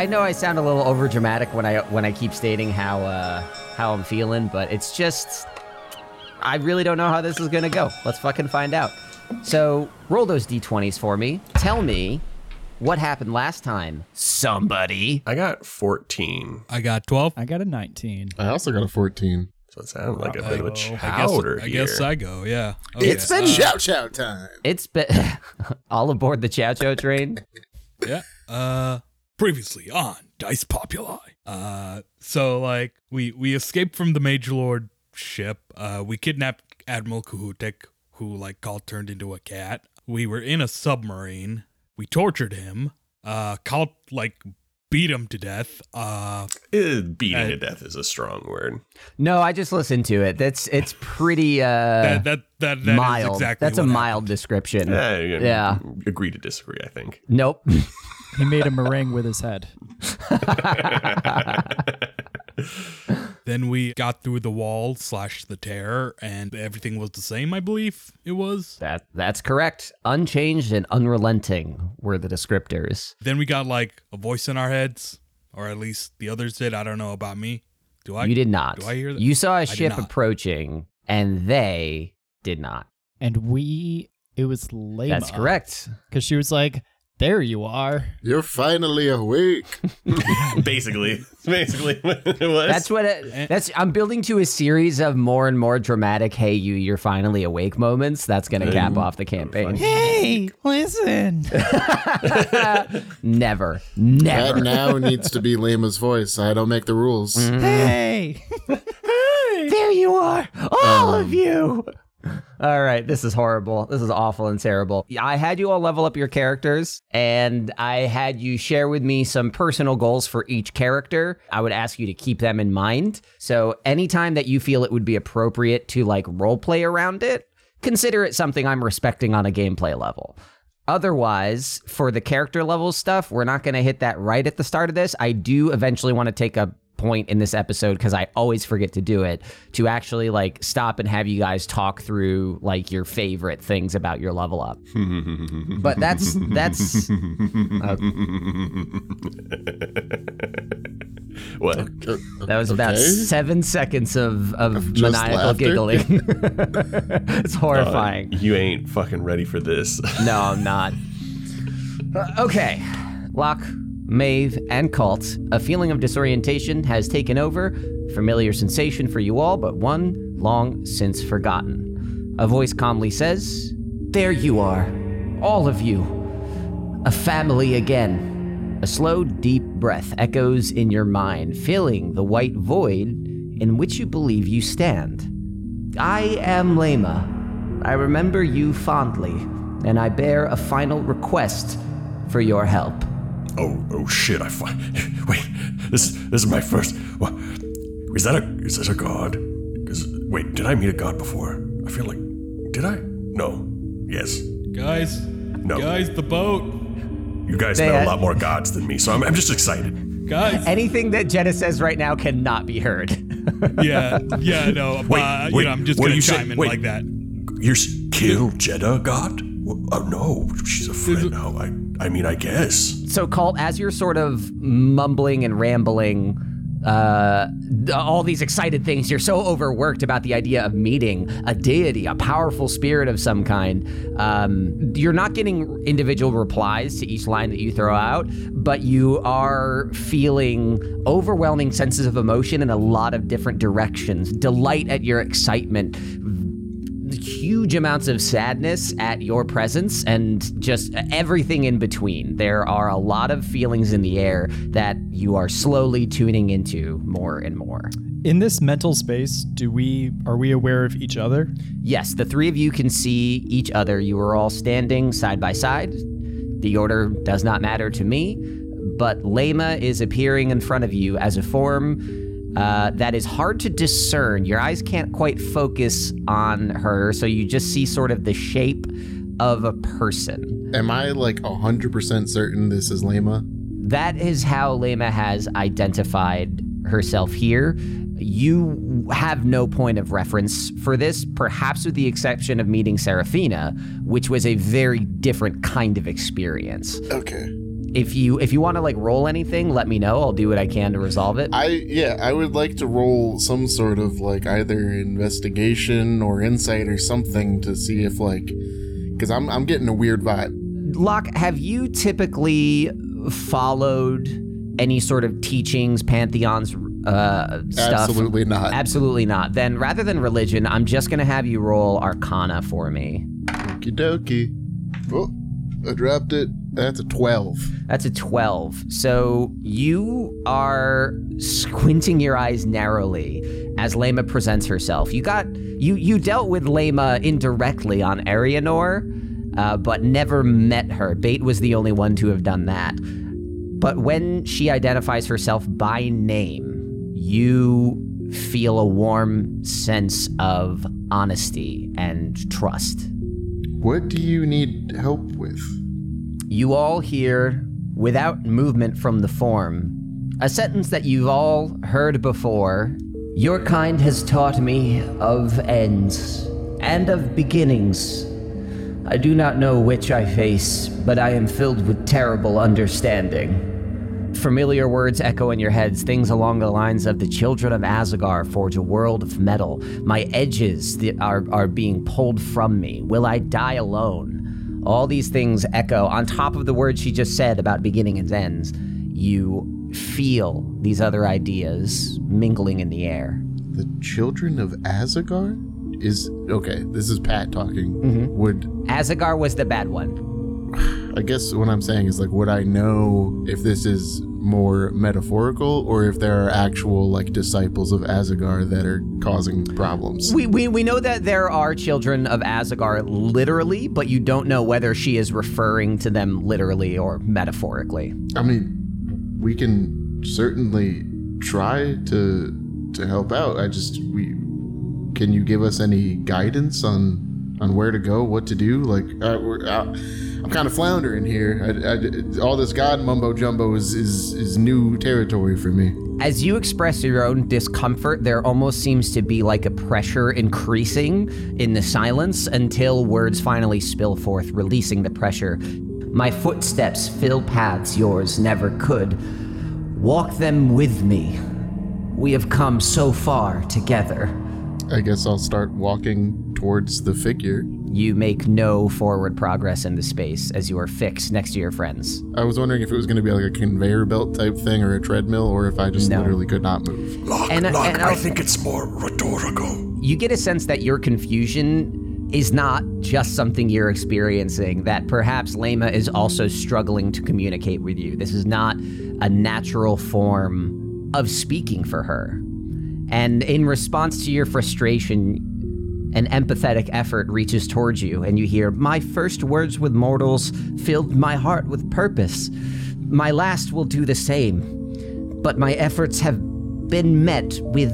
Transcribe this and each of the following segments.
I, I know I sound a little over dramatic when I when I keep stating how uh, how I'm feeling, but it's just I really don't know how this is gonna go. Let's fucking find out. So roll those d20s for me. Tell me what happened last time. Somebody. I got 14. I got 12. I got a 19. I also got a 14. So it sounded like a bit of a Oh, I guess, chowder I guess. I go, yeah. It's Okay, been- uh, Shout shout time. It's been all aboard the Chow Chow train. yeah. Uh previously on Dice Populi. Uh so like we we escaped from the Mage Lord ship. Uh we kidnapped Admiral Kahutek, who like called turned into a cat. We were in a submarine. We tortured him. Uh called like beat him to death. Uh Eh, beating Uh, to death is a strong word. No, I just listened to it. That's it's pretty uh that that that, that is mild. exactly That's a what mild description. Yeah. Yeah. Agree to disagree, I think. Nope. He made a meringue with his head. Then we got through the wall slash the tear, and everything was the same. I believe it was. That that's correct. Unchanged and unrelenting were the descriptors. Then we got like a voice in our heads, or at least the others did. I don't know about me. Do I? you did not. do I hear that? You saw a ship approaching, and they did not. And we, it was Lema. That's correct. Because she was like, there you are. You're finally awake. basically, basically what it was. That's what it, that's. I'm building to a series of more and more dramatic. Hey, you, you're finally awake moments. That's gonna cap off the campaign. Hey, listen. never, never. That now needs to be Lama's voice. I don't make the rules. hey. Hey. There you are, all Um, of you. All right, this is horrible. This is awful and terrible. I had you all level up your characters, and I had you share with me some personal goals for each character. I would ask you to keep them in mind. So, anytime that you feel it would be appropriate to like role play around it, consider it something I'm respecting on a gameplay level. Otherwise, for the character level stuff, we're not going to hit that right at the start of this. I do eventually want to take a point in this episode because I always forget to do it to actually like stop and have you guys talk through like your favorite things about your level up. but that's that's what? Uh, that was about seven seconds of of just maniacal laughter? giggling. it's horrifying. You ain't fucking ready for this. No, I'm not. Uh, okay. Locke, Maeve, and Colt, a feeling of disorientation has taken over. Familiar sensation for you all, but one long since forgotten. A voice calmly says, There you are, all of you. A family again. A slow, deep breath echoes in your mind, filling the white void in which you believe you stand. I am Lema. I remember you fondly, and I bear a final request for your help. Oh, oh shit! I fi- wait. This, this is my first. What? Is that a? Is this a god? Because wait, did I meet a god before? I feel like, did I? No. Yes. guys, No. guys, the boat, You guys They know a lot more gods than me, so I'm, I'm just excited. guys. Anything that Jenna says right now cannot be heard. yeah, yeah, no. Wait, uh, you wait, know, I'm just what gonna you say- chime in wait. like that. You're s- kill Jeddah god? Oh no, she's a friend now. I, I mean, I guess. so, Colt, as you're sort of mumbling and rambling, uh, all these excited things, you're so overworked about the idea of meeting a deity, a powerful spirit of some kind. Um, you're not getting individual replies to each line that you throw out, but you are feeling overwhelming senses of emotion in a lot of different directions. Delight at your excitement, huge amounts of sadness at your presence and just everything in between. There are a lot of feelings in the air that you are slowly tuning into more and more. In this mental space, do we are we aware of each other? Yes, the three of you can see each other. You are all standing side by side. The order does not matter to me, but Lema is appearing in front of you as a form uh, that is hard to discern. Your eyes can't quite focus on her, so you just see sort of the shape of a person. Am I like 100% certain this is Lama? That is how Lema has identified herself here. You have no point of reference for this, perhaps with the exception of meeting Seraphina, which was a very different kind of experience. Okay. If you if you want to like roll anything, let me know. I'll do what I can to resolve it. I yeah, I would like to roll some sort of like either investigation or insight or something to see if like because I'm I'm getting a weird vibe. Locke, have you typically followed any sort of teachings, pantheons, uh, stuff? Absolutely not. Absolutely not. Then rather than religion, I'm just gonna have you roll Arcana for me. Okie dokie. Oh, I dropped it. That's a twelve. That's a 12. So you are squinting your eyes narrowly as Lema presents herself. You got you you dealt with Lema indirectly on Arianor, uh, but never met her. Bait was the only one to have done that. But when she identifies herself by name, you feel a warm sense of honesty and trust. What do you need help with? You all hear, without movement from the form, a sentence that you've all heard before. Your kind has taught me of ends and of beginnings. I do not know which I face, but I am filled with terrible understanding. Familiar words echo in your heads, things along the lines of the children of Azagar forge a world of metal. My edges are, are being pulled from me. Will I die alone? All these things echo on top of the words she just said about beginning and ends. You feel these other ideas mingling in the air. The children of Azagar? Is okay, this is Pat talking. Mm-hmm. Would Azagar was the bad one. I guess what I'm saying is like would I know if this is more metaphorical or if there are actual like disciples of Azagar that are causing problems? We, we, we know that there are children of Azagar literally, but you don't know whether she is referring to them literally or metaphorically. I mean, we can certainly try to to help out. I just we can you give us any guidance on on where to go, what to do? Like we're, uh, I'm kind of floundering here. I, I- all this God mumbo jumbo is, is is new territory for me. As you express your own discomfort, there almost seems to be like a pressure increasing in the silence until words finally spill forth, releasing the pressure. My footsteps fill paths yours never could. Walk them with me. We have come so far together. I guess I'll start walking towards the figure. You make no forward progress in the space as you are fixed next to your friends. I was wondering if it was going to be like a conveyor belt type thing or a treadmill, or if I just No. literally could not move. Locke, And- Locke, and I I'll- think it's more rhetorical. You get a sense that your confusion is not just something you're experiencing, that perhaps Lema is also struggling to communicate with you. This is not a natural form of speaking for her. And in response to your frustration, an empathetic effort reaches towards you, and you hear, My first words with mortals filled my heart with purpose. My last will do the same. But my efforts have been met with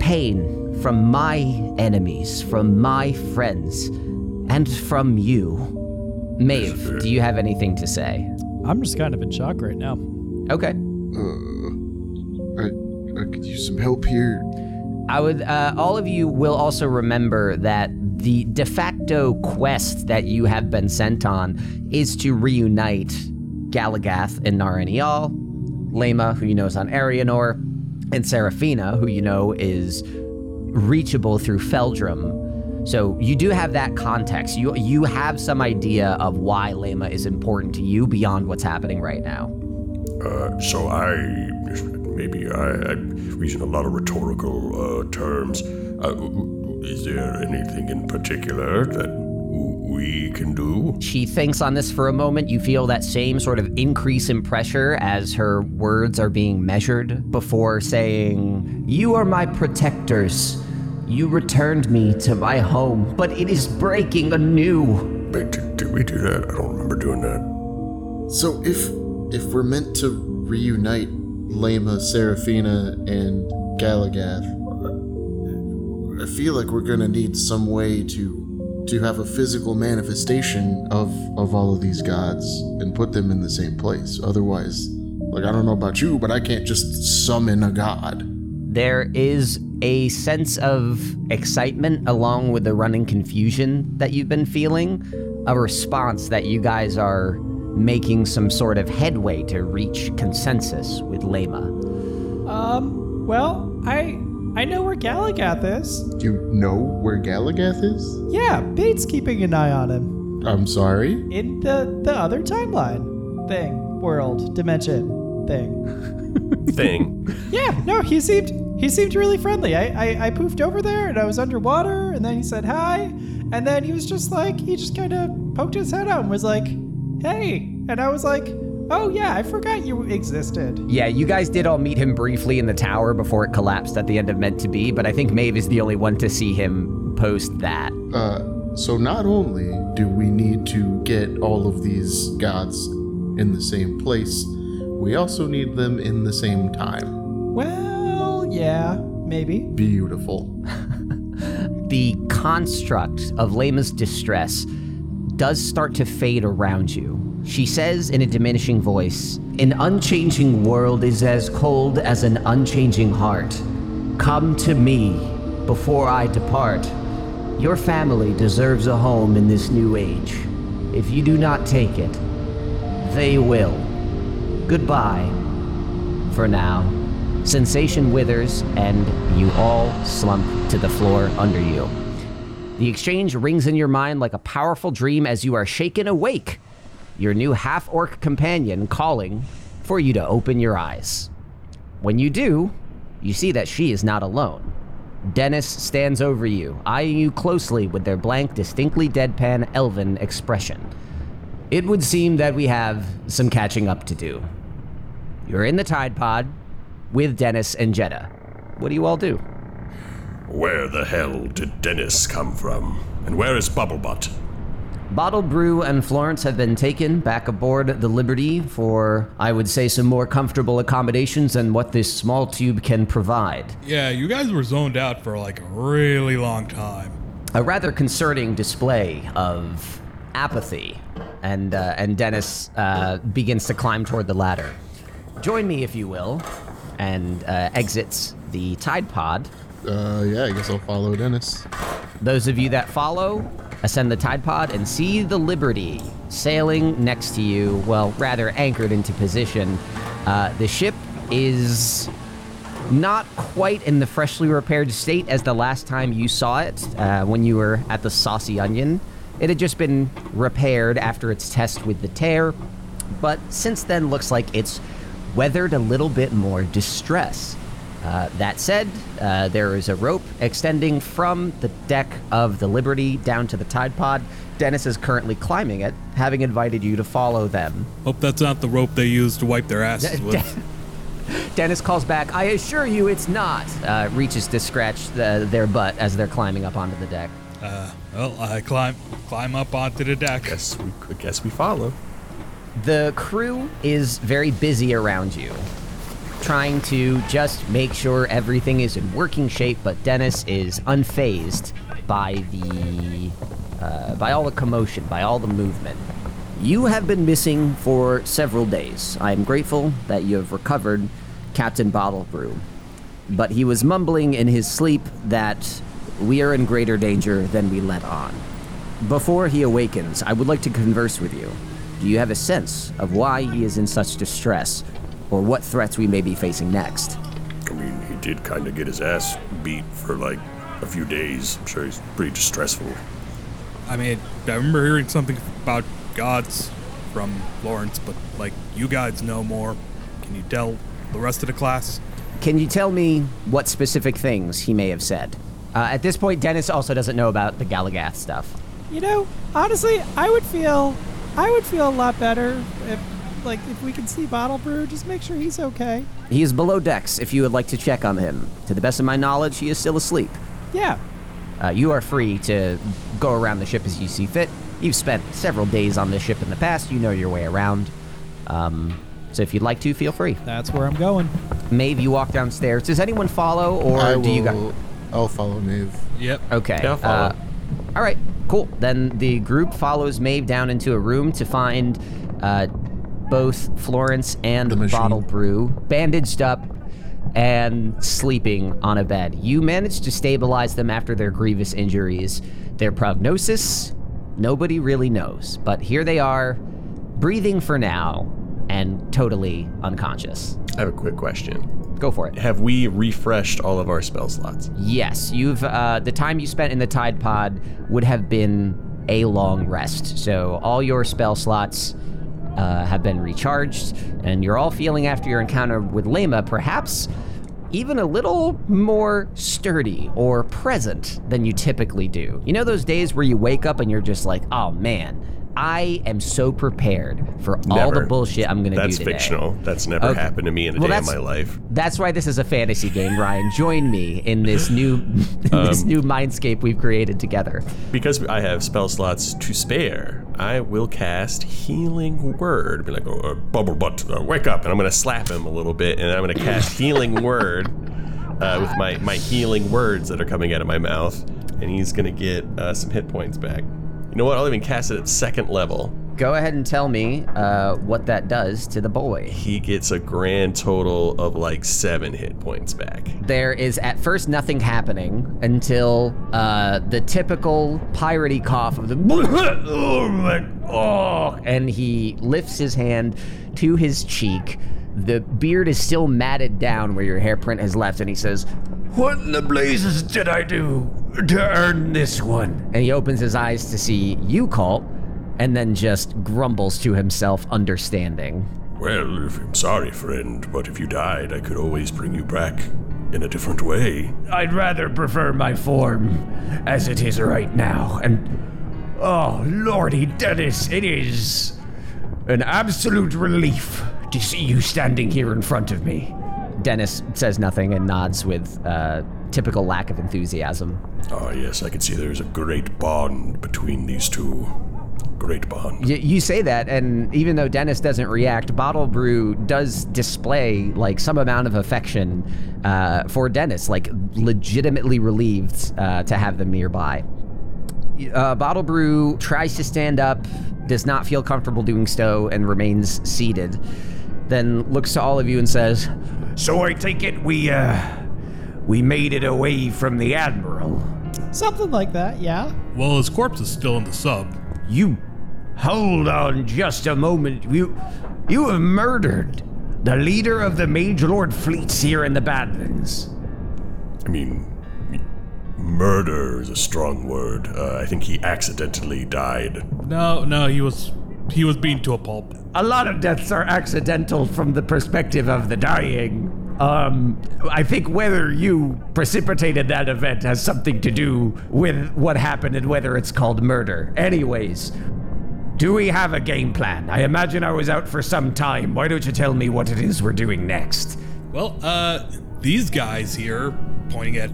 pain from my enemies, from my friends, and from you. Maeve, do you have anything to say? I'm just kind of in shock right now. Okay. Uh, I, I could use some help here. I would. Uh, all of you will also remember that the de facto quest that you have been sent on is to reunite Galagath and Naranial, Lema, who you know is on Arianor, and Seraphina, who you know is reachable through Feldrum. So you do have that context. You you have some idea of why Lema is important to you beyond what's happening right now. Uh, so I maybe I, I'm using a lot of rhetorical uh, terms. Uh, is there anything in particular that we can do? She thinks on this for a moment. You feel that same sort of increase in pressure as her words are being measured before saying, You are my protectors. You returned me to my home, but it is breaking anew. Wait, did, did we do that? I don't remember doing that. So if if we're meant to reunite Lema, Seraphina, and Galagath, I feel like we're gonna need some way to to have a physical manifestation of of all of these gods and put them in the same place. Otherwise, like I don't know about you, but I can't just summon a god. There is a sense of excitement along with the running confusion that you've been feeling, a response that you guys are making some sort of headway to reach consensus with Lema. Um, well, I I know where Galagath is. Do you know where Galagath is? Yeah, Bates keeping an eye on him. I'm sorry. In the the other timeline thing, world, dimension thing. Thing. Yeah, no, he seemed he seemed really friendly. I, I I poofed over there and I was underwater and then he said hi and then he was just like he just kind of poked his head out and was like, "Hey." And I was like, "Oh yeah, I forgot you existed." Yeah, you guys did all meet him briefly in the tower before it collapsed at the end of Meant to Be, but I think Maeve is the only one to see him post that. Uh, so not only do we need to get all of these gods in the same place, we also need them in the same time. Well, yeah, maybe. Beautiful. the construct of Lema's distress does start to fade around you. She says in a diminishing voice, An unchanging world is as cold as an unchanging heart. Come to me before I depart. Your family deserves a home in this new age. If you do not take it, they will. Goodbye. For now. Sensation withers, and you all slump to the floor under you. The exchange rings in your mind like a powerful dream as you are shaken awake. Your new half orc companion calling for you to open your eyes. When you do, you see that she is not alone. Dennis stands over you, eyeing you closely with their blank, distinctly deadpan elven expression. It would seem that we have some catching up to do. You're in the Tide Pod with Dennis and Jetta. What do you all do? Where the hell did Dennis come from? And where is Bubblebutt? Bottle Brew and Florence have been taken back aboard the Liberty for, I would say, some more comfortable accommodations than what this small tube can provide. Yeah, you guys were zoned out for like a really long time. A rather concerning display of apathy, and uh, and Dennis uh, begins to climb toward the ladder. Join me, if you will, and uh, exits the Tide Pod. Uh, yeah, I guess I'll follow Dennis. Those of you that follow, ascend the Tide Pod and see the Liberty sailing next to you, well, rather anchored into position. Uh, the ship is not quite in the freshly repaired state as the last time you saw it uh, when you were at the Saucy Onion. It had just been repaired after its test with the tear, but since then looks like it's weathered a little bit more distress. Uh, that said, uh, there is a rope extending from the deck of the Liberty down to the Tide Pod. Dennis is currently climbing it, having invited you to follow them. Hope that's not the rope they use to wipe their asses with. Dennis calls back, I assure you it's not, uh, reaches to scratch the, their butt as they're climbing up onto the deck. Uh, well, I climb climb up onto the deck. Guess we, I guess we follow. The crew is very busy around you, trying to just make sure everything is in working shape, but Dennis is unfazed by the uh, by all the commotion, by all the movement. You have been missing for several days. I am grateful that you have recovered Captain Bottle Brew, but he was mumbling in his sleep that we are in greater danger than we let on. Before he awakens, I would like to converse with you. Do you have a sense of why he is in such distress, or what threats we may be facing next? I mean, he did kind of get his ass beat for like a few days. I'm sure he's pretty distressful. I mean, I remember hearing something about gods from Lawrence, but like you guys know more. Can you tell the rest of the class? Can you tell me what specific things he may have said? Uh, at this point, Dennis also doesn't know about the Galagath stuff. You know, honestly, I would feel I would feel a lot better if like if we can see Bottle Brew, just make sure he's okay. He is below decks if you would like to check on him. To the best of my knowledge, he is still asleep. Yeah. Uh, you are free to go around the ship as you see fit. You've spent several days on this ship in the past. You know your way around. Um, so if you'd like to, feel free. That's where I'm going. Maeve, you walk downstairs. Does anyone follow, or I do you guys? will- I'll follow Maeve. Yep. Okay. Yeah, I'll follow. uh, all right. Cool. Then the group follows Maeve down into a room to find uh, both Florence and The. Bottle Brew bandaged up and sleeping on a bed. You managed to stabilize them after their grievous injuries. Their prognosis, nobody really knows. But here they are, breathing for now and totally unconscious. I have a quick question. Go for it. Have we refreshed all of our spell slots? Yes, you've uh, the time you spent in the Tide Pod would have been a long rest. So all your spell slots uh, have been recharged, and you're all feeling after your encounter with Lema, perhaps even a little more sturdy or present than you typically do. You know those days where you wake up and you're just like, oh man. I am so prepared for all the bullshit I'm gonna do today. That's fictional. That's never Okay. happened to me in a Well, day of my life. That's why this is a fantasy game, Ryan. Join me in this new in Um, this new mindscape we've created together. Because I have spell slots to spare, I will cast Healing Word. Be like, oh, uh, Bubble Butt, uh, wake up. And I'm going to slap him a little bit, and I'm going to cast Healing Word uh, with my, my healing words that are coming out of my mouth. And he's going to get uh, some hit points back. You know what? I'll even cast it at second level. Go ahead and tell me uh, what that does to the boy. He gets a grand total of like seven hit points back. There is at first nothing happening until uh, the typical piratey cough of the oh, my- oh, and he lifts his hand to his cheek. The beard is still matted down where your hairprint has left, and he says, "What in the blazes did I do to earn this one?" And he opens his eyes to see you, Colt, and then just grumbles to himself, understanding. Well, if, I'm sorry, friend, but if you died, I could always bring you back in a different way. I'd rather prefer my form as it is right now. And oh, Lordy Dennis, it is an absolute relief to see you standing here in front of me. Dennis says nothing and nods with uh, typical lack of enthusiasm. Ah, yes, I can see there's a great bond between these two. Great bond. Y- you say that, and even though Dennis doesn't react, Bottle Brew does display like some amount of affection uh, for Dennis, like legitimately relieved uh, to have them nearby. Uh, Bottle Brew tries to stand up, does not feel comfortable doing so, and remains seated. Then looks to all of you and says, "So I take it we uh, we made it away from the admiral." Something like that, yeah. Well, his corpse is still in the sub. You hold on just a moment. You you have murdered the leader of the Mage Lord fleets here in the Badlands. I mean, murder is a strong word. Uh, I think he accidentally died. No, no, he was he was beaten to a pulp. A lot of deaths are accidental from the perspective of the dying. Um, I think whether you precipitated that event has something to do with what happened and whether it's called murder. Anyways, do we have a game plan? I imagine I was out for some time. Why don't you tell me what it is we're doing next? Well, uh, these guys here, pointing at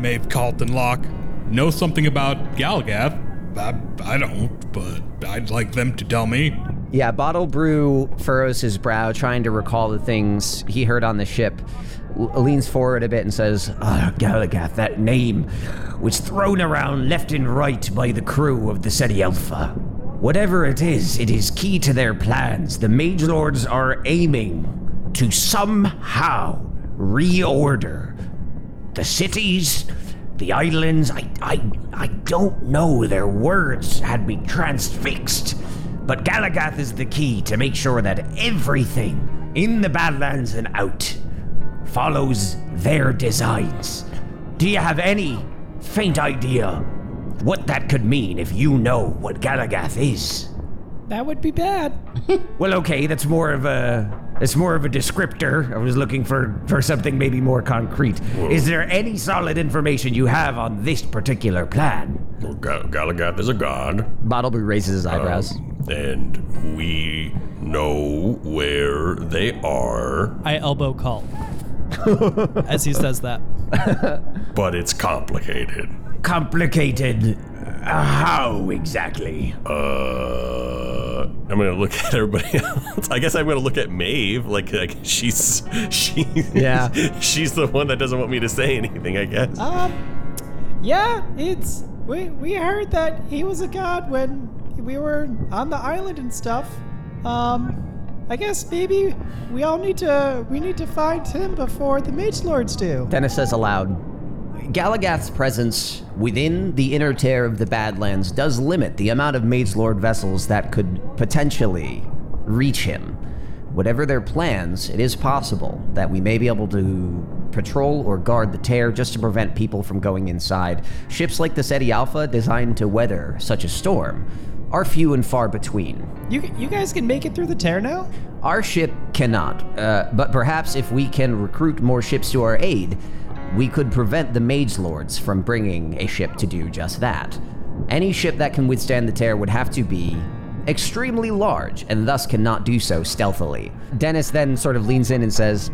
Maeve, Carlton Locke, know something about Galagath. I, I don't, but I'd like them to tell me. Yeah, Bottle Brew furrows his brow, trying to recall the things he heard on the ship. Leans forward a bit and says, Ah, Galagath, that name was thrown around left and right by the crew of the Seti Alpha. Whatever it is, it is key to their plans. The Mage Lords are aiming to somehow reorder the cities, the islands. I, I, I don't know. Their words had me transfixed. But Galagath is the key to make sure that everything in the Badlands and out follows their designs. Do you have any faint idea what that could mean if you know what Galagath is? That would be bad. Well, okay, that's more of a it's more of a descriptor. I was looking for for something maybe more concrete. Is there any solid information you have on this particular plan? Well, Gal- Galagath is a god, Bottlebrew raises his uh, eyebrows. And we know where they are, I elbow Colt as he says that. but it's complicated. Complicated. Uh, how exactly? Uh, I'm gonna look at everybody else. I guess I'm gonna look at Maeve. Like, like she's she. Yeah. she's the one that doesn't want me to say anything. I guess. Um, yeah, it's we we heard that he was a god when we were on the island and stuff. Um, I guess maybe we all need to we need to find him before the Mage Lords do. Dennis says aloud. Galagath's presence within the inner tear of the Badlands does limit the amount of Mage Lord vessels that could potentially reach him. Whatever their plans, it is possible that we may be able to patrol or guard the tear just to prevent people from going inside. Ships like the SETI Alpha, designed to weather such a storm, are few and far between. You you guys can make it through the tear now? Our ship cannot, uh, but perhaps if we can recruit more ships to our aid, we could prevent the Mage Lords from bringing a ship to do just that. Any ship that can withstand the tear would have to be extremely large and thus cannot do so stealthily. Dennis then sort of leans in and says,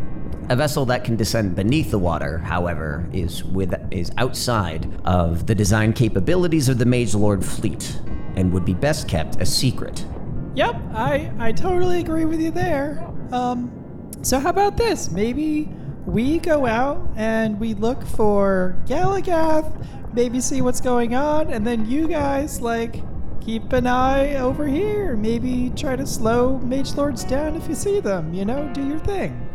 a vessel that can descend beneath the water, however, is with is outside of the design capabilities of the Mage Lord fleet and would be best kept a secret. Yep, I I totally agree with you there. Um, so how about this? Maybe we go out and we look for Galagath, maybe see what's going on, and then you guys like keep an eye over here. Maybe try to slow Mage Lords down if you see them. You know, do your thing.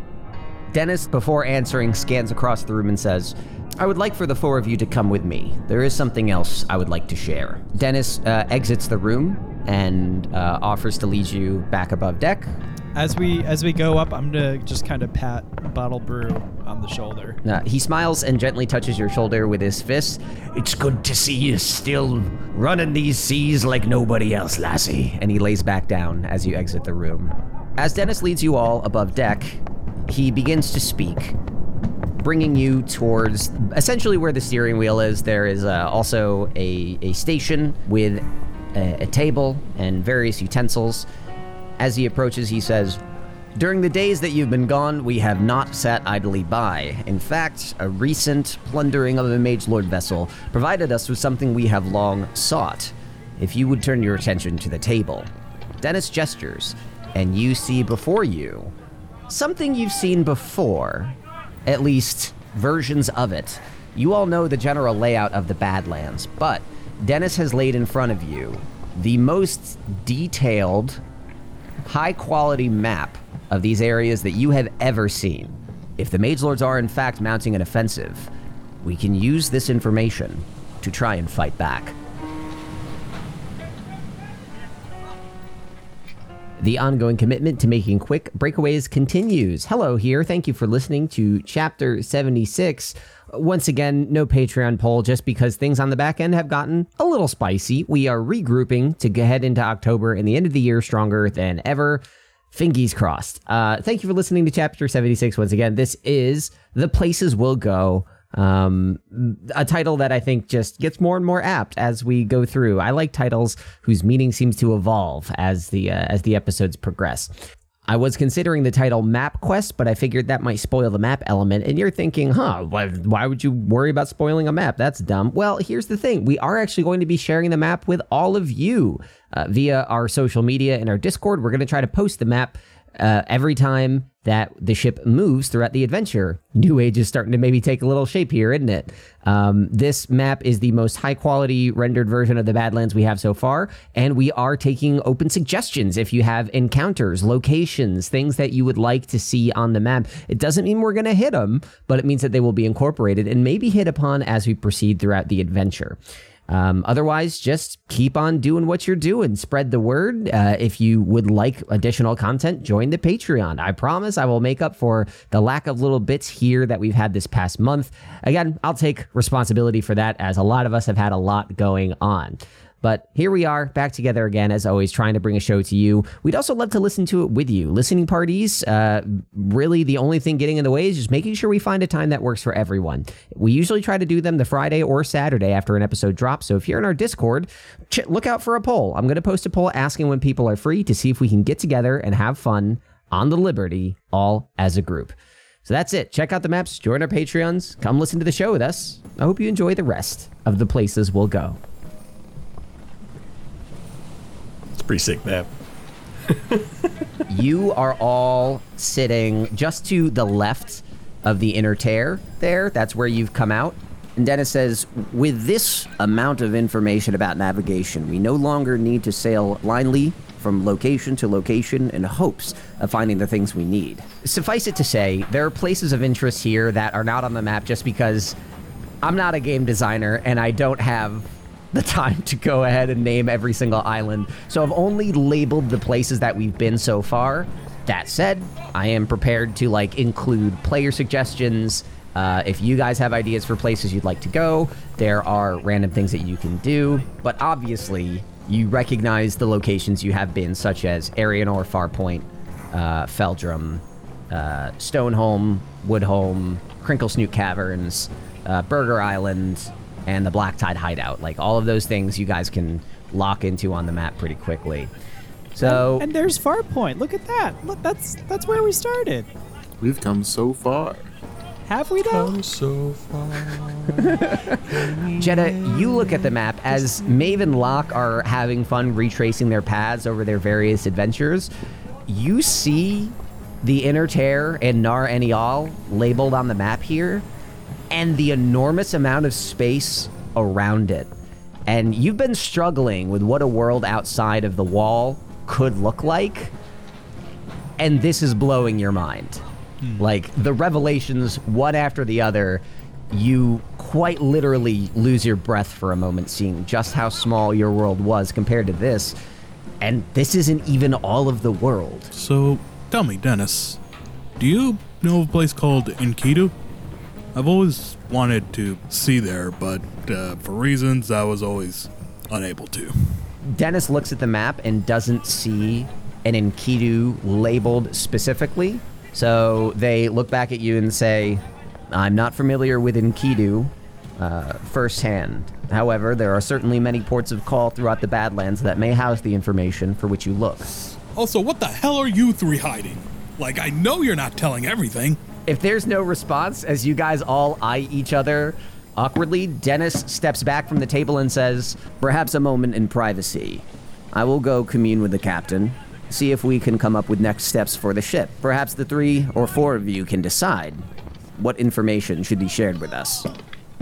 Dennis, before answering, scans across the room and says, I would like for the four of you to come with me. There is something else I would like to share. Dennis uh, exits the room and uh, offers to lead you back above deck. As we as we go up, I'm gonna just kind of pat Bottle Brew on the shoulder. Uh, he smiles and gently touches your shoulder with his fist. It's good to see you still running these seas like nobody else, lassie. And he lays back down as you exit the room. As Dennis leads you all above deck, he begins to speak, bringing you towards essentially where the steering wheel is. There is uh, also a, a station with a, a table and various utensils. As he approaches, he says, during the days that you've been gone, we have not sat idly by. In fact, a recent plundering of a Mage Lord vessel provided us with something we have long sought. If you would turn your attention to the table. Dennis gestures, and you see before you something you've seen before, at least versions of it. You all know the general layout of the Badlands, but Dennis has laid in front of you the most detailed, high quality map of these areas that you have ever seen. If the Mage Lords are in fact mounting an offensive, we can use this information to try and fight back. The ongoing commitment to making quick breakaways continues. Hello here. Thank you for listening to Chapter 76. Once again, no Patreon poll just because things on the back end have gotten a little spicy. We are regrouping to head into October and the end of the year stronger than ever. Fingies crossed. Uh, thank you for listening to Chapter 76 once again. This is The Places We'll Go um, a title that I think just gets more and more apt as we go through. I like titles whose meaning seems to evolve as the uh, as the episodes progress. I was considering the title Map Quest, but I figured that might spoil the map element. And you're thinking, huh, why, why would you worry about spoiling a map? That's dumb. Well, here's the thing we are actually going to be sharing the map with all of you uh, via our social media and our Discord. We're going to try to post the map uh, every time that the ship moves throughout the adventure. New Age is starting to maybe take a little shape here, isn't it? Um, this map is the most high quality rendered version of the Badlands we have so far, and we are taking open suggestions if you have encounters, locations, things that you would like to see on the map. It doesn't mean we're going to hit them, but it means that they will be incorporated and maybe hit upon as we proceed throughout the adventure. Um, otherwise, just keep on doing what you're doing. Spread the word. Uh, if you would like additional content, join the Patreon. I promise I will make up for the lack of little bits here that we've had this past month. Again, I'll take responsibility for that as a lot of us have had a lot going on. But here we are, back together again, as always, trying to bring a show to you. We'd also love to listen to it with you. Listening parties, uh, really the only thing getting in the way is just making sure we find a time that works for everyone. We usually try to do them the Friday or Saturday after an episode drops. So if you're in our Discord, ch- look out for a poll. I'm going to post a poll asking when people are free to see if we can get together and have fun on the Liberty all as a group. So that's it. Check out the maps, join our Patreons, come listen to the show with us. I hope you enjoy the rest of the places we'll go. It's a pretty sick map. you are all sitting just to the left of the inner tear there. That's where you've come out. And Dennis says, with this amount of information about navigation, we no longer need to sail blindly from location to location in hopes of finding the things we need. Suffice it to say, there are places of interest here that are not on the map just because I'm not a game designer and I don't have the time to go ahead and name every single island. So I've only labeled the places that we've been so far. That said, I am prepared to like include player suggestions. Uh, if you guys have ideas for places you'd like to go, there are random things that you can do. But obviously, you recognize the locations you have been, such as Arianor, Farpoint, uh, Feldrum, uh, Stoneholm, Woodholm, Crinkle Snoot Caverns, uh, Burger Island, and the Black Tide Hideout. Like all of those things you guys can lock into on the map pretty quickly. So And there's Farpoint. Look at that. Look, that's that's where we started. We've come so far. Have we though? So far. Jetta, you look at the map as Maeve and Locke are having fun retracing their paths over their various adventures. You see the Inner Tear and Naranial labeled on the map here, and the enormous amount of space around it. And you've been struggling with what a world outside of the wall could look like, and this is blowing your mind. Hmm. Like the revelations, one after the other, you quite literally lose your breath for a moment seeing just how small your world was compared to this. And this isn't even all of the world. So, tell me, Dennis, do you know of a place called Enkidu? I've always wanted to see there, but uh, for reasons I was always unable to. Dennis looks at the map and doesn't see an Enkidu labeled specifically. So they look back at you and say, I'm not familiar with Enkidu uh, firsthand. However, there are certainly many ports of call throughout the Badlands that may house the information for which you look. Also, what the hell are you three hiding? Like, I know you're not telling everything. If there's no response, as you guys all eye each other awkwardly, Dennis steps back from the table and says, Perhaps a moment in privacy. I will go commune with the captain, see if we can come up with next steps for the ship. Perhaps the three or four of you can decide what information should be shared with us.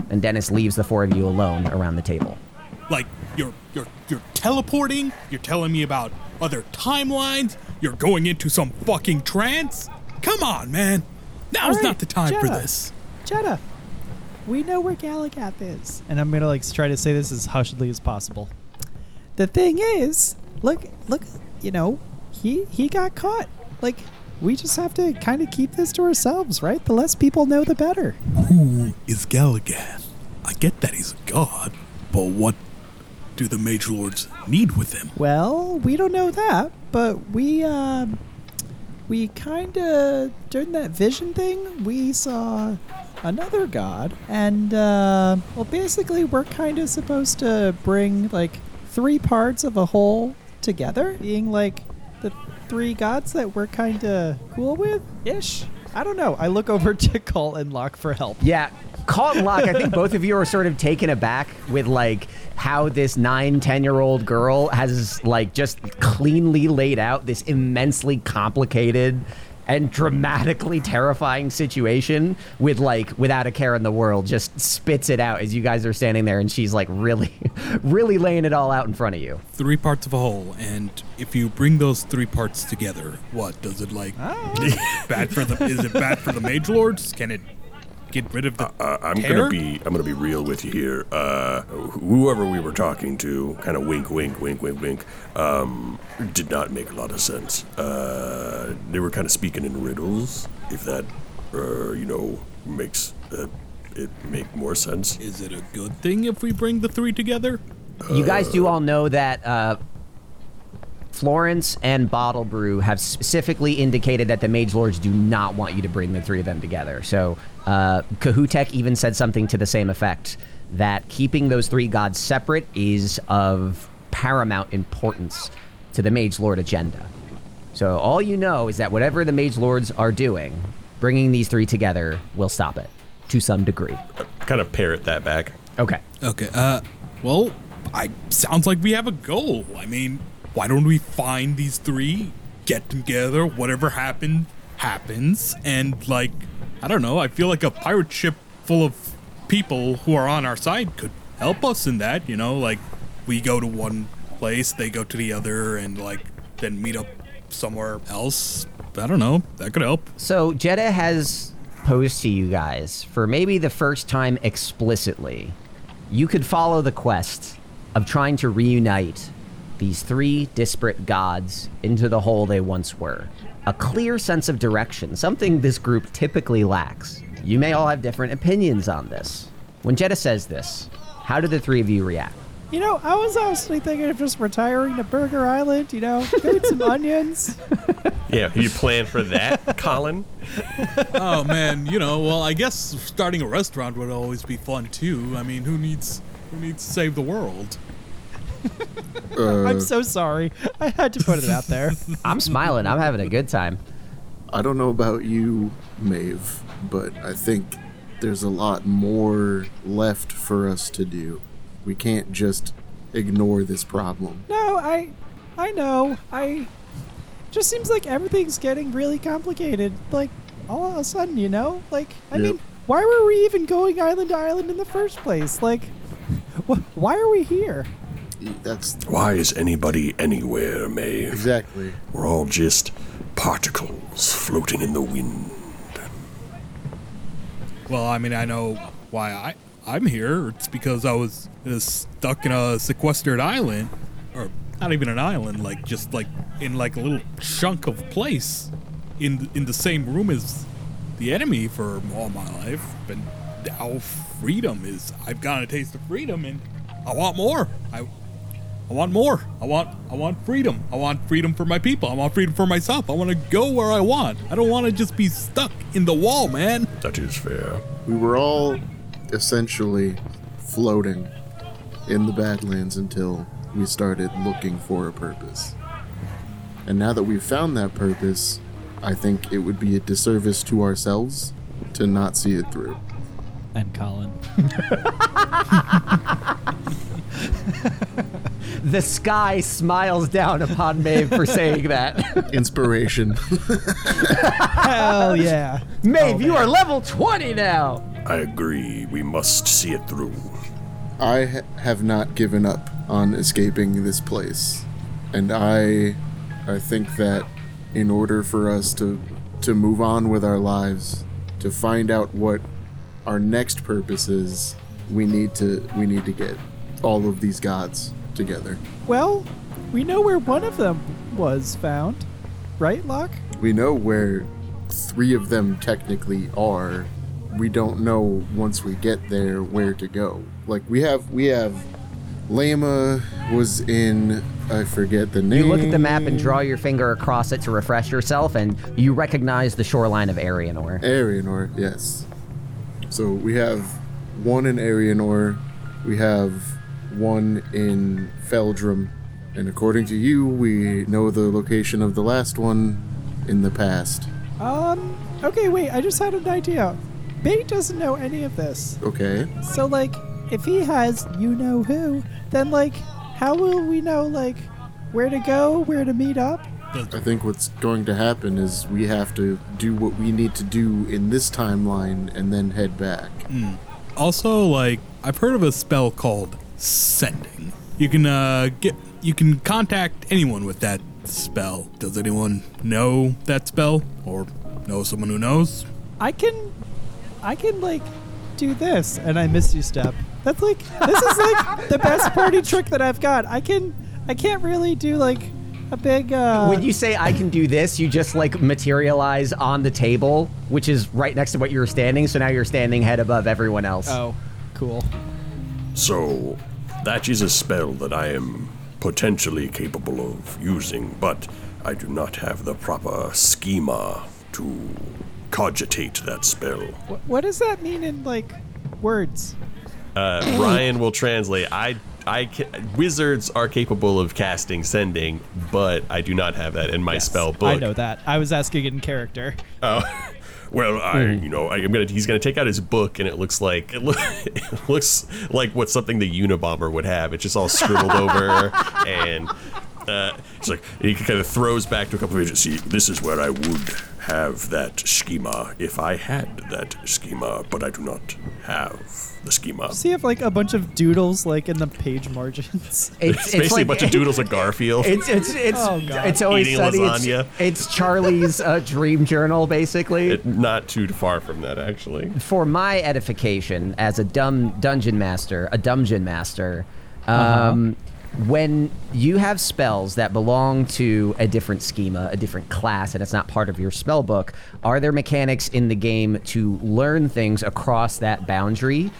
And Dennis leaves the four of you alone around the table. Like, you're you're you're teleporting. You're telling me about other timelines. You're going into some fucking trance. Come on, man. Now's All right, not the time for this. Jetta, we know where Galagath is. And I'm gonna like try to say this as hushedly as possible. The thing is, look, look, you know, he he got caught. Like, we just have to kind of keep this to ourselves, right? The less people know, the better. Who is Galagath? I get that he's a god, but what do the Mage Lords need with him? Well, we don't know that, but we um we kind of during that vision thing, we saw another god and uh well basically we're kind of supposed to bring like three parts of a whole together, being like the three gods that we're kind of cool with ish. I don't know. I look over to Colt and Locke for help. Yeah, Colt and Locke, I think both of you are sort of taken aback with like how this nine, 10 year old girl has like just cleanly laid out this immensely complicated and dramatically terrifying situation with like without a care in the world just spits it out as you guys are standing there and she's like really really laying it all out in front of you Three parts of a whole, and if you bring those three parts together, what does it like? Ah. bad for the? Is it bad for the Mage Lords? Can it get rid of the? Uh, I'm Tear? gonna be I'm gonna be real with you here. Uh, whoever we were talking to, kind of wink, wink, wink, wink, wink, um, did not make a lot of sense. Uh, they were kind of speaking in riddles. If that, uh, you know, makes uh, it make more sense. Is it a good thing if we bring the three together? you guys do all know that uh, Florence and Bottle Brew have specifically indicated that the Mage Lords do not want you to bring the three of them together. So uh, Kahutek even said something to the same effect that keeping those three gods separate is of paramount importance to the Mage Lord agenda. So all you know is that whatever the Mage Lords are doing, bringing these three together will stop it to some degree. Kind of parrot that back. Okay. Okay. Uh, well, I sounds like we have a goal. I mean, why don't we find these three, get together, whatever happened happens, and like, I don't know. I feel like a pirate ship full of people who are on our side could help us in that. You know, like we go to one place, they go to the other, and like then meet up somewhere else. I don't know. That could help. So Jetta has posed to you guys for maybe the first time explicitly. You could follow the quest of trying to reunite these three disparate gods into the whole they once were. A clear sense of direction, something this group typically lacks. You may all have different opinions on this. When Jetta says this, how do the three of you react? You know, I was honestly thinking of just retiring to Burger Island, you know, go some onions. Yeah, you plan for that, Colin? oh man, you know, well, I guess starting a restaurant would always be fun too. I mean, who needs who needs to save the world? Uh, I'm so sorry. I had to put it out there. I'm smiling. I'm having a good time. I don't know about you, Maeve, but I think there's a lot more left for us to do. We can't just ignore this problem. No, I I know. I just seems like everything's getting really complicated. Like all of a sudden, you know? Like I Yep. mean, why were we even going island to island in the first place? Like wh- why are we here? That's Why is anybody anywhere, Maeve? exactly. We're all just particles floating in the wind. Well, I mean, I know why I I'm here. It's because I was uh, stuck in a sequestered island, or not even an island, like just like in like a little chunk of place, in in the same room as the enemy for all my life. And now freedom is I've got a taste of freedom, and I want more. I I want more. I want I want freedom. I want freedom for my people. I want freedom for myself. I want to go where I want. I don't want to just be stuck in the wall, man. That is fair. We were all essentially floating in the Badlands until we started looking for a purpose. And now that we've found that purpose, I think it would be a disservice to ourselves to not see it through. And Colin. The sky smiles down upon Maeve for saying that. Inspiration. Hell yeah. Maeve, oh, you are level 20 now. I agree. We must see it through. I ha- have not given up on escaping this place, and I, I think that in order for us to to move on with our lives, to find out what our next purpose is, we need to we need to get all of these gods together. Well, we know where one of them was found. Right, Locke? We know where three of them technically are. We don't know once we get there where to go. Like we have we have Lema was in I forget the name. You look at the map and draw your finger across it to refresh yourself, and you recognize the shoreline of Arianor. Arianor, yes. So we have one in Arianor, we have one in Feldrum, and according to you, we know the location of the last one in the past. Um, okay, wait, I just had an idea. Bait doesn't know any of this. Okay. So, like, if he has you know who, then, like, how will we know, like, where to go, where to meet up? I think what's going to happen is we have to do what we need to do in this timeline and then head back. Also, like I've heard of a spell called sending. You can uh get you can contact anyone with that spell. Does anyone know that spell or know someone who knows? I can, I can, like, do this, and I miss you step. That's like, this is like the best party trick that I've got. I can, I can't really do, like, a big, uh. when you say I can do this, you just like materialize on the table, which is right next to what you were standing. So now you're standing head above everyone else. Oh, cool. So, that is a spell that I am potentially capable of using, but I do not have the proper schema to cogitate that spell. Wh- what does that mean in, like, words? Uh, Ryan will translate. I, I, wizards are capable of casting sending, but I do not have that in my spell book. I know that. I was asking in character. Well, I, Mm-hmm. you know, I, I'm gonna. He's gonna take out his book, and it looks like it, loo- it looks like what something the Unabomber would have. It's just all scribbled over, and uh, it's like he kind of throws back to a couple of pages. See, this is where I would have that schema if I had that schema, but I do not have the schema. See if like, a bunch of doodles, like, in the page margins? it's, basically a bunch of doodles of Garfield. It's it's it's Oh, it's always Eating sunny. lasagna. It's, it's Charlie's uh, dream journal, basically. It- not too far from that, actually. For my edification as a dumb dungeon master, a dungeon master, Um, When you have spells that belong to a different schema, a different class, and it's not part of your spell book, are there mechanics in the game to learn things across that boundary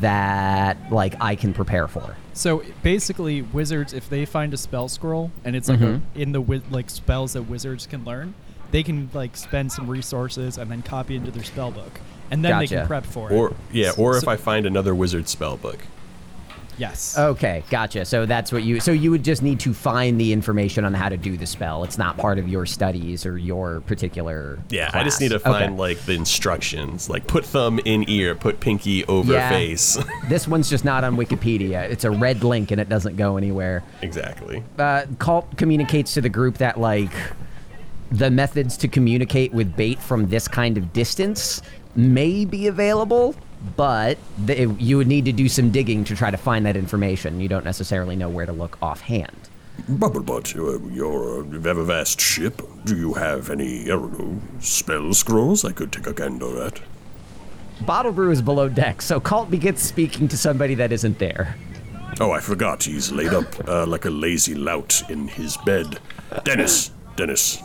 that like I can prepare for? So basically, wizards, if they find a spell scroll and it's like Mm-hmm. in the wi- like spells that wizards can learn, they can like spend some resources and then copy into their spell book, and then they can prep for it. Or yeah, or if So- I find another wizard spell book. Yes, Okay, gotcha. So that's what you. So you would just need to find the information on how to do the spell. It's not part of your studies or your particular. Yeah, I just need to Okay. find like the instructions, like put thumb in ear, put pinky over Yeah. face. This one's just not on Wikipedia. It's a red link and it doesn't go anywhere. exactly. uh, Colt communicates to the group that like the methods to communicate with bait from this kind of distance may be available, but the, you would need to do some digging to try to find that information. You don't necessarily know where to look offhand. Bubblebutt, uh, you're, uh, you have a vast ship. Do you have any, I don't know, spell scrolls I could take a gander at? Bottle Brew is below deck, so Colt begins speaking to somebody that isn't there. Oh, I forgot. He's laid up uh, like a lazy lout in his bed. Dennis, Dennis,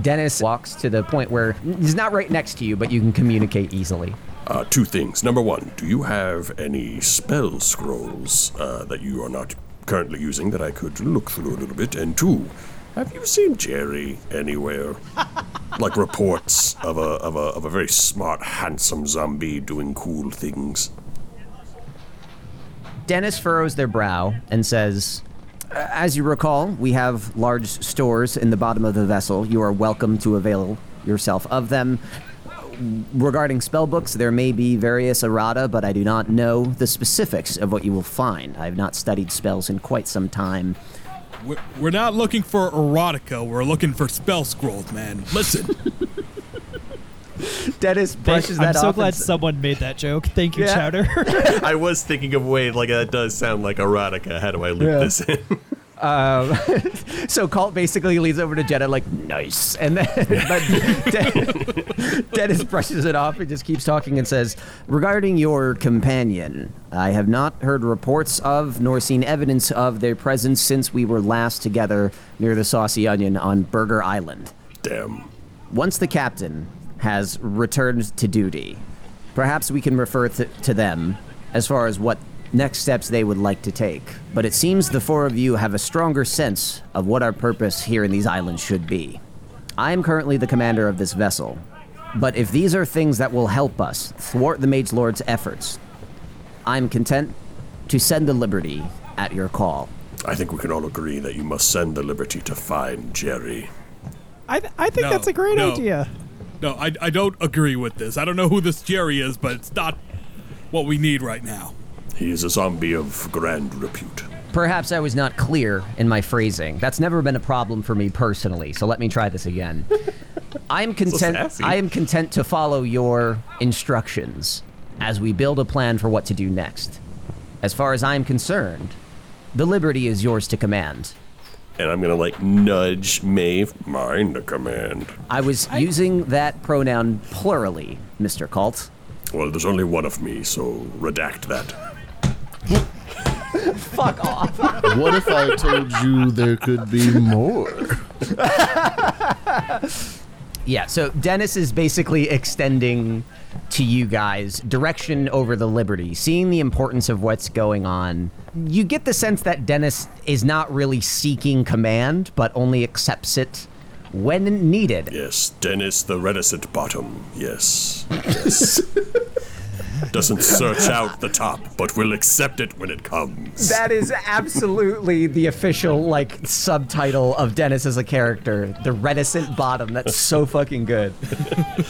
Dennis walks to the point where he's not right next to you, but you can communicate easily. Uh, two things. Number one, do you have any spell scrolls uh, that you are not currently using that I could look through a little bit? And two, have you seen Jerry anywhere? like reports of a, of a of a very smart, handsome zombie doing cool things. Dennis furrows their brow and says, As you recall, we have large stores in the bottom of the vessel. You are welcome to avail yourself of them. Regarding spellbooks, there may be various errata, but I do not know the specifics of what you will find. I have not studied spells in quite some time. We're, we're not looking for erotica. We're looking for spell scrolls, man. Listen, Dennis brushes I'm that so off. glad and s- someone made that joke. Thank you, Yeah. Chowder. I was thinking of wait, like that does sound like erotica. How do I loop Yeah. this in? Um, so Colt basically leads over to Jenna like nice, and then but Den- Dennis brushes it off and just keeps talking and says, "Regarding your companion, I have not heard reports of nor seen evidence of their presence since we were last together near the Saucy Onion on Burger Island. Damn. Once the captain has returned to duty, perhaps we can refer th- to them as far as what next steps they would like to take. But it seems the four of you have a stronger sense of what our purpose here in these islands should be. I am currently the commander of this vessel, but if these are things that will help us thwart the Mage Lord's efforts, I'm content to send the Liberty at your call. I think we can all agree that you must send the Liberty to find Jerry. I, th- I think No, that's a great no. idea. no, I, I don't agree with this. I don't know who this Jerry is, but it's not what we need right now. He is a zombie of grand repute. Perhaps I was not clear in my phrasing. That's never been a problem for me personally, so let me try this again. I am content sassy. I am content to follow your instructions as we build a plan for what to do next. As far as I'm concerned, the liberty is yours to command. And I'm gonna like nudge Maeve. Mine to command. I was using that pronoun plurally, Mr. Colt. Well, there's only one of me, so redact that. Fuck off. What if I told you there could be more? Yeah, so Dennis is basically extending to you guys direction over the Liberty, seeing the importance of what's going on. You get the sense that Dennis is not really seeking command, but only accepts it when needed. Yes, Dennis the reticent bottom. Yes. Yes. Doesn't search out the top, but will accept it when it comes. That is absolutely the official like subtitle of Dennis as a character, the reticent bottom. That's so fucking good.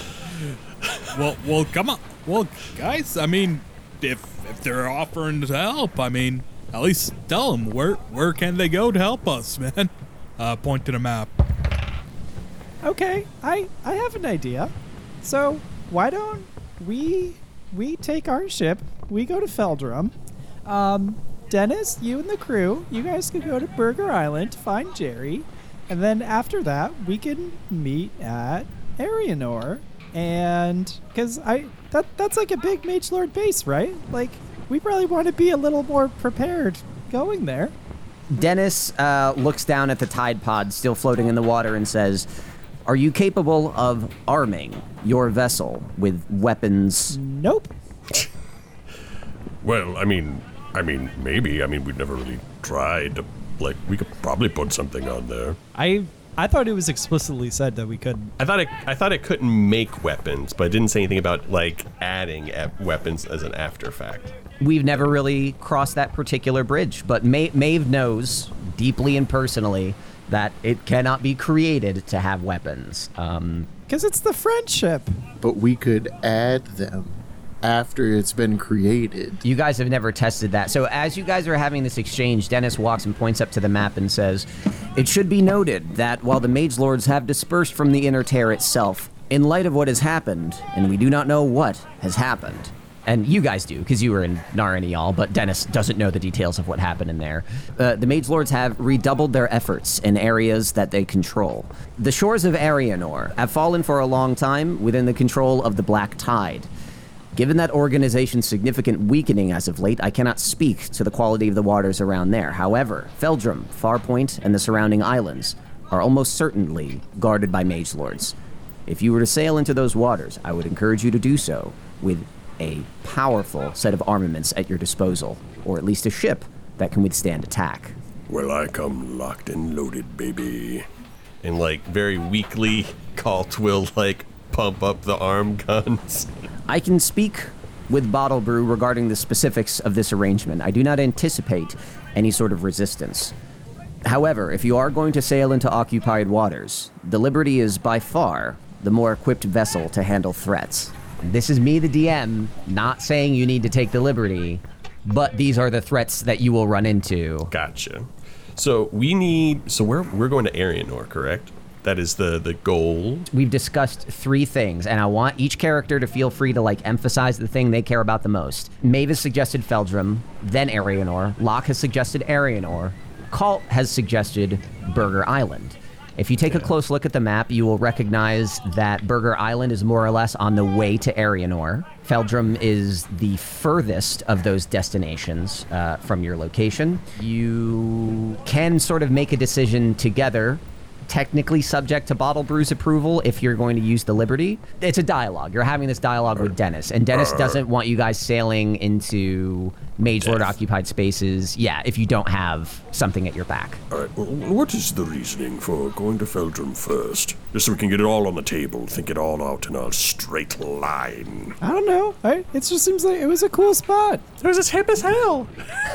Well, well, come on. Well, guys, I mean, if if they're offering to help, I mean, at least tell them where where can they go to help us, man. Uh, point to the map. Okay, I I have an idea. So why don't we we take our ship, we go to Feldrum. Um, Dennis, you and the crew, you guys could go to Burger Island to find Jerry, and then after that we can meet at Arianor, and because I that that's like a big Mage Lord base, right? Like we probably want to be a little more prepared going there. Dennis uh, looks down at the Tide Pod still floating in the water and says, Are you capable of arming your vessel with weapons? Nope. Well, I mean, I mean, maybe. I mean, we've never really tried to. Like, we could probably put something on there. I I thought it was explicitly said that we could. I thought it. I thought it couldn't make weapons, but it didn't say anything about like adding e- weapons as an after fact. We've never really crossed that particular bridge, but Ma- Maeve knows deeply and personally that it cannot be created to have weapons. Um, Because it's the friendship. But we could add them after it's been created. You guys have never tested that. So as you guys are having this exchange, Dennis walks and points up to the map and says, "It should be noted that while the Mage Lords have dispersed from the inner tear itself, in light of what has happened, and we do not know what has happened." And you guys do, because you were in Naranial, but Dennis doesn't know the details of what happened in there. Uh, the Mage Lords have redoubled their efforts in areas that they control. The shores of Arianor have fallen for a long time within the control of the Black Tide. Given that organization's significant weakening as of late, I cannot speak to the quality of the waters around there. However, Feldrum, Farpoint, and the surrounding islands are almost certainly guarded by mage lords. If you were to sail into those waters, I would encourage you to do so with a powerful set of armaments at your disposal, or at least a ship that can withstand attack. Well, I come locked and loaded, baby. And like very weakly, Galt will like pump up the arm guns. I can speak with Bottle Brew regarding the specifics of this arrangement. I do not anticipate any sort of resistance. However, if you are going to sail into occupied waters, the Liberty is by far the more equipped vessel to handle threats. This is me, the DM, not saying you need to take the Liberty, but these are the threats that you will run into. Gotcha. So we need. So we're we're going to Arianor, correct? That is the the goal. We've discussed three things, and I want each character to feel free to like emphasize the thing they care about the most. Maeve's suggested Feldrum, then Arianor. Locke has suggested Arianor. Colt has suggested Burger Island. If you take a close look at the map, you will recognize that Burger Island is more or less on the way to Arianor. Feldrum is the furthest of those destinations uh, from your location. You can sort of make a decision together technically subject to Bottle Brew's approval if you're going to use the Liberty. It's a dialogue. You're having this dialogue with Dennis, and Dennis doesn't want you guys sailing into Mage Lord occupied spaces. Yeah, if you don't have something at your back. All right, well, what is the reasoning for going to Feldrum first? Just so we can get it all on the table, think it all out in a straight line. I don't know. I, it just seems like it was a cool spot. It was as hip as hell.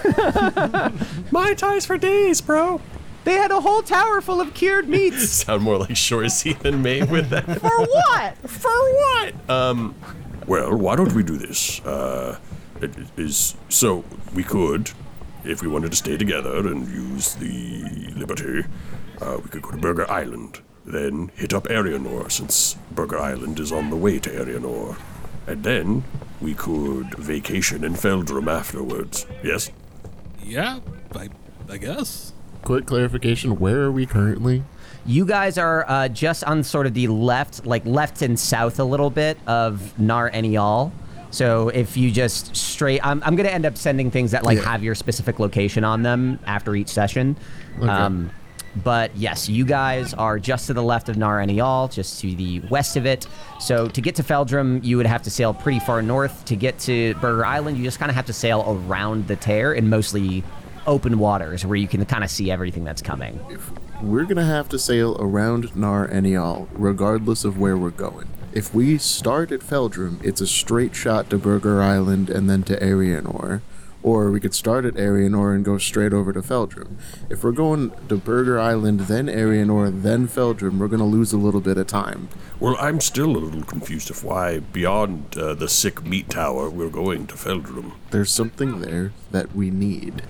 My ties for days, bro. They had a whole tower full of cured meats. Sound more like Shoresy than May with that. For what? For what? Um, Well, why don't we do this? Uh, it is so we could, if we wanted to stay together and use the Liberty, uh, we could go to Burger Island, then hit up Arianor since Burger Island is on the way to Arianor, and then we could vacation in Feldrum afterwards. Yes. Yeah, I, I guess. Quick clarification where are we currently? You guys are uh, just on sort of the left, like left and south a little bit of Naranial. So if you just straight, I'm, I'm going to end up sending things that like Yeah. have your specific location on them after each session. Um, but yes, you guys are just to the left of Naranial, just to the west of it. So to get to Feldrum, you would have to sail pretty far north. To get to Burger Island, you just kind of have to sail around the tear and mostly open waters where you can kind of see everything that's coming. We're gonna have to sail around Naranial, regardless of where we're going. If we start at Feldrum, it's a straight shot to Burger Island and then to Arianor. Or we could start at Arianor and go straight over to Feldrum. If we're going to Burger Island, then Arianor, then Feldrum, we're gonna lose a little bit of time. Well, I'm still a little confused of why, beyond uh, the sick meat tower, we're going to Feldrum. There's something there that we need.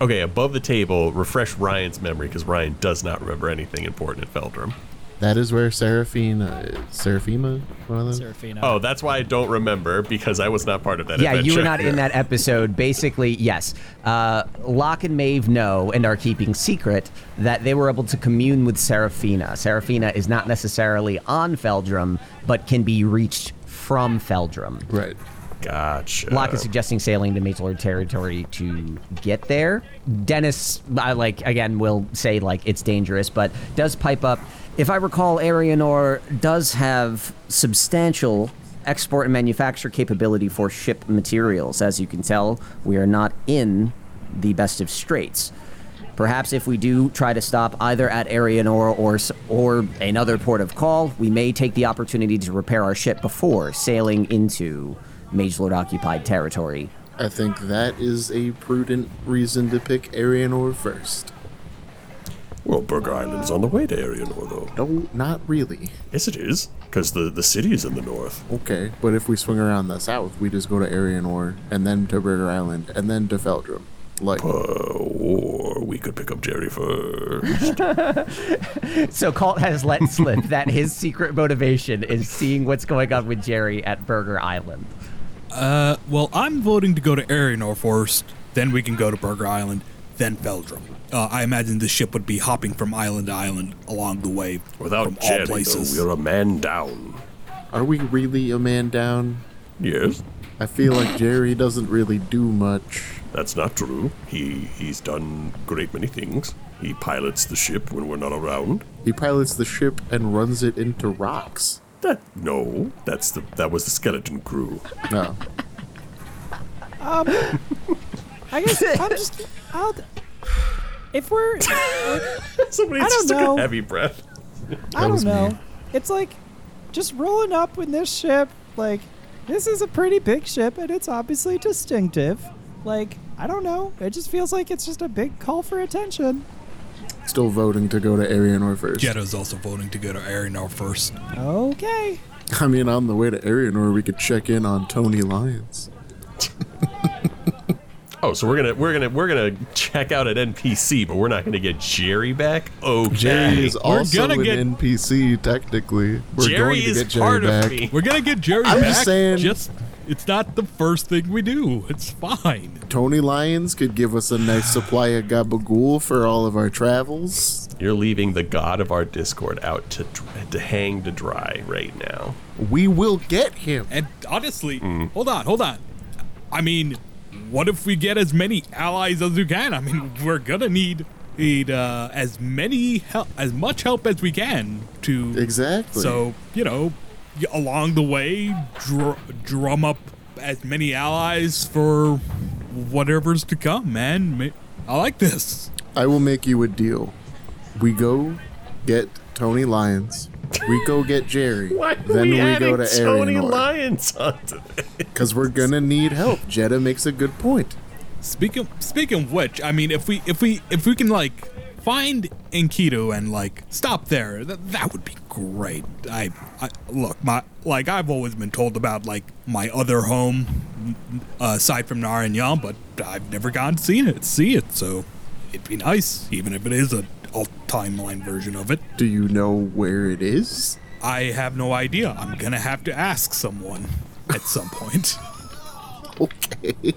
Okay, above the table, refresh Ryan's memory because Ryan does not remember anything important at Feldrum. That is where Seraphina, Seraphima, one of them. Serafina. Oh, that's why I don't remember because I was not part of that. Yeah, you were adventure. not in that episode. Basically, yes. Uh, Locke and Maeve know and are keeping secret that they were able to commune with Seraphina. Seraphina is not necessarily on Feldrum, but can be reached from Feldrum. Right. Gotcha. Locke is suggesting sailing to Mage Lord territory to get there. Dennis, I like again, will say like it's dangerous, but does pipe up. If I recall, Arianor does have substantial export and manufacture capability for ship materials. As you can tell, we are not in the best of straits. Perhaps if we do try to stop either at Arianor or or another port of call, we may take the opportunity to repair our ship before sailing into Mage Lord occupied territory. I think that is a prudent reason to pick Arianor first. Well, Burger Island's on the way to Arianor, though. No, not really. Yes, it is, because the, the city is in the north. Okay, but if we swing around the south, we just go to Arianor, and then to Burger Island, and then to Feldrum. Like, Uh, or we could pick up Jerry first. So Colt has let slip that his secret motivation is seeing what's going on with Jerry at Burger Island. Uh, well, I'm voting to go to Arianor first. Then we can go to Burger Island, then Feldrum. Uh, I imagine the ship would be hopping from island to island along the way Without from Jerry, all though, places. we're a man down. are we really a man down? Yes, I feel like Jerry doesn't really do much. that's not true. He he's done great many things. He pilots the ship when we're not around. He pilots the ship and runs it into rocks. That no, that's the that was the skeleton crew. No. Um, I guess I'm just. I'll, if we're, Somebody I just don't took know. a heavy breath. I don't know. me. It's like just rolling up in this ship. Like this is a pretty big ship, and it's obviously distinctive. Like I don't know. It just feels like it's just a big call for attention. Still voting to go to Arianor first. Jetta's also voting to go to Arianor first. Okay. I mean, on the way to Arianor, we could check in on Tony Lyons. Oh, so we're gonna we're gonna we're gonna check out at NPC, but we're not gonna get Jerry back. Okay. Jerry is We're also gonna an get- NPC, technically. We're Jerry going to is get Jerry part back. of me. We're gonna get Jerry I'm back. just saying- Just it's not the first thing we do. It's fine. Tony Lyons could give us a nice supply of gabagool for all of our travels. You're leaving the god of our Discord out to to hang to dry right now. We will get him. And honestly, hold on, hold on. I mean, what if we get as many allies as we can? I mean, we're gonna need need uh, as many help, as much help as we can to Exactly. So you know, y- along the way, dr- drum up as many allies for whatever's to come. Man, I like this. I will make you a deal. We go get Tony Lyons. We go get Jerry. Why are then we, we, go to Tony Arianor. Lyons onto? Because we're gonna need help. Jetta makes a good point. Speaking speaking of which, I mean, if we if we if we can like find Enkidu and like stop there, that that would be great. I, I look my like I've always been told about like my other home uh, aside from Narayan, but I've never gone to see it. See it, so it'd be nice, even if it is a alt timeline version of it. Do you know where it is? I have no idea. I'm gonna have to ask someone at some point. Okay.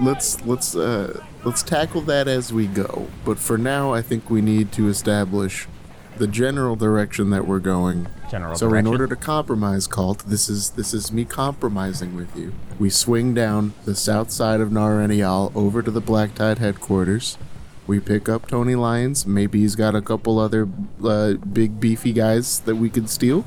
Let's let's uh let's tackle that as we go. But for now, I think we need to establish the general direction that we're going. General so in order to compromise, Colt, this is this is me compromising with you. We swing down the south side of Naranial over to the Black Tide headquarters. We pick up Tony Lyons. Maybe he's got a couple other uh, big beefy guys that we could steal.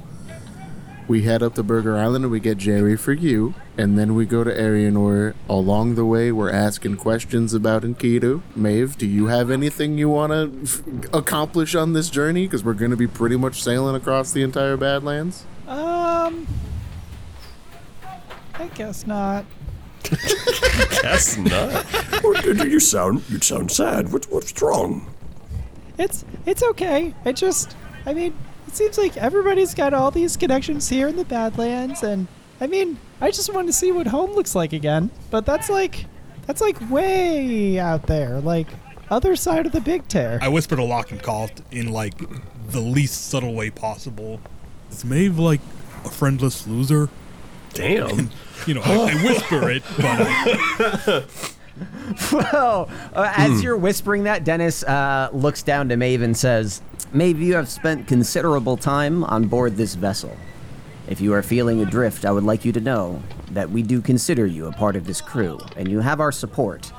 We head up to Burger Island and we get Jerry for you, and then we go to Arianor. Along the way, we're asking questions about Enkidu. Maeve, do you have anything you want to f- accomplish on this journey? Because we're going to be pretty much sailing across the entire Badlands. Um. I guess not. Guess not. What- you sound you sound sad. What's what's wrong? It's it's okay. I just I mean, it seems like everybody's got all these connections here in the Badlands and I mean, I just want to see what home looks like again. But that's like that's like way out there, like other side of the big tear. I whispered to Locke and Call in like the least subtle way possible. Is Maeve like a friendless loser? Damn. You know, I, I whisper it, but Well, uh, as you're whispering that, Dennis uh, looks down to Maeve and says, Maeve, you have spent considerable time on board this vessel. If you are feeling adrift, I would like you to know that we do consider you a part of this crew, and you have our support.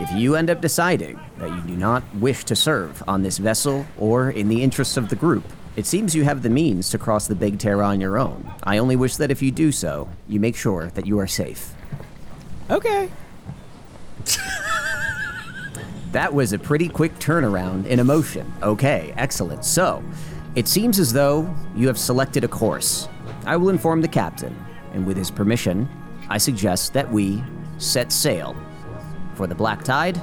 If you end up deciding that you do not wish to serve on this vessel or in the interests of the group, it seems you have the means to cross the Big Terra on your own. I only wish that if you do so, you make sure that you are safe. Okay. That was a pretty quick turnaround in emotion. Okay, excellent. So, it seems as though you have selected a course. I will inform the captain, and with his permission, I suggest that we set sail for the Black Tide,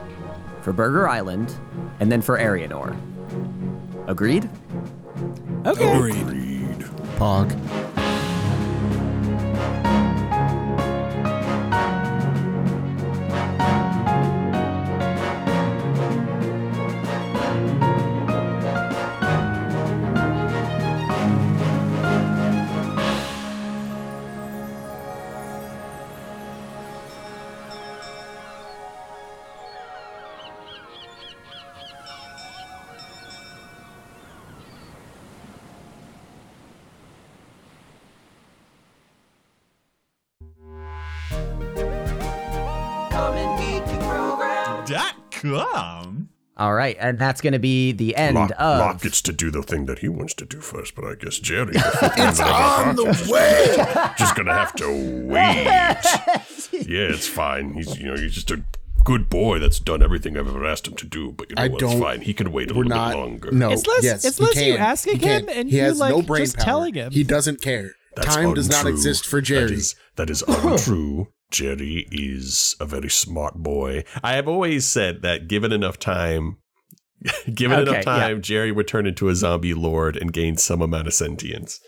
for Burger Island, and then for Arianor. Agreed? Okay. Agreed. Pog. Right, and that's going to be the end Locke, of. Locke gets to do the thing that he wants to do first, but I guess Jerry, it's On the way! just gonna have to wait. yeah, it's fine. He's you know he's just a good boy that's done everything I've ever asked him to do. But you know I what? It's fine. He can wait a little not. bit longer. No. It's less- yes, it's he less you can. asking He can. him and he you, has no like, brain just power. telling him. He doesn't care. That's Time does not exist for That Jerry. is, that is untrue. Jerry is a very smart boy. I have always said that given enough time, given Okay, enough time, Jerry would turn into a zombie lord and gain some amount of sentience.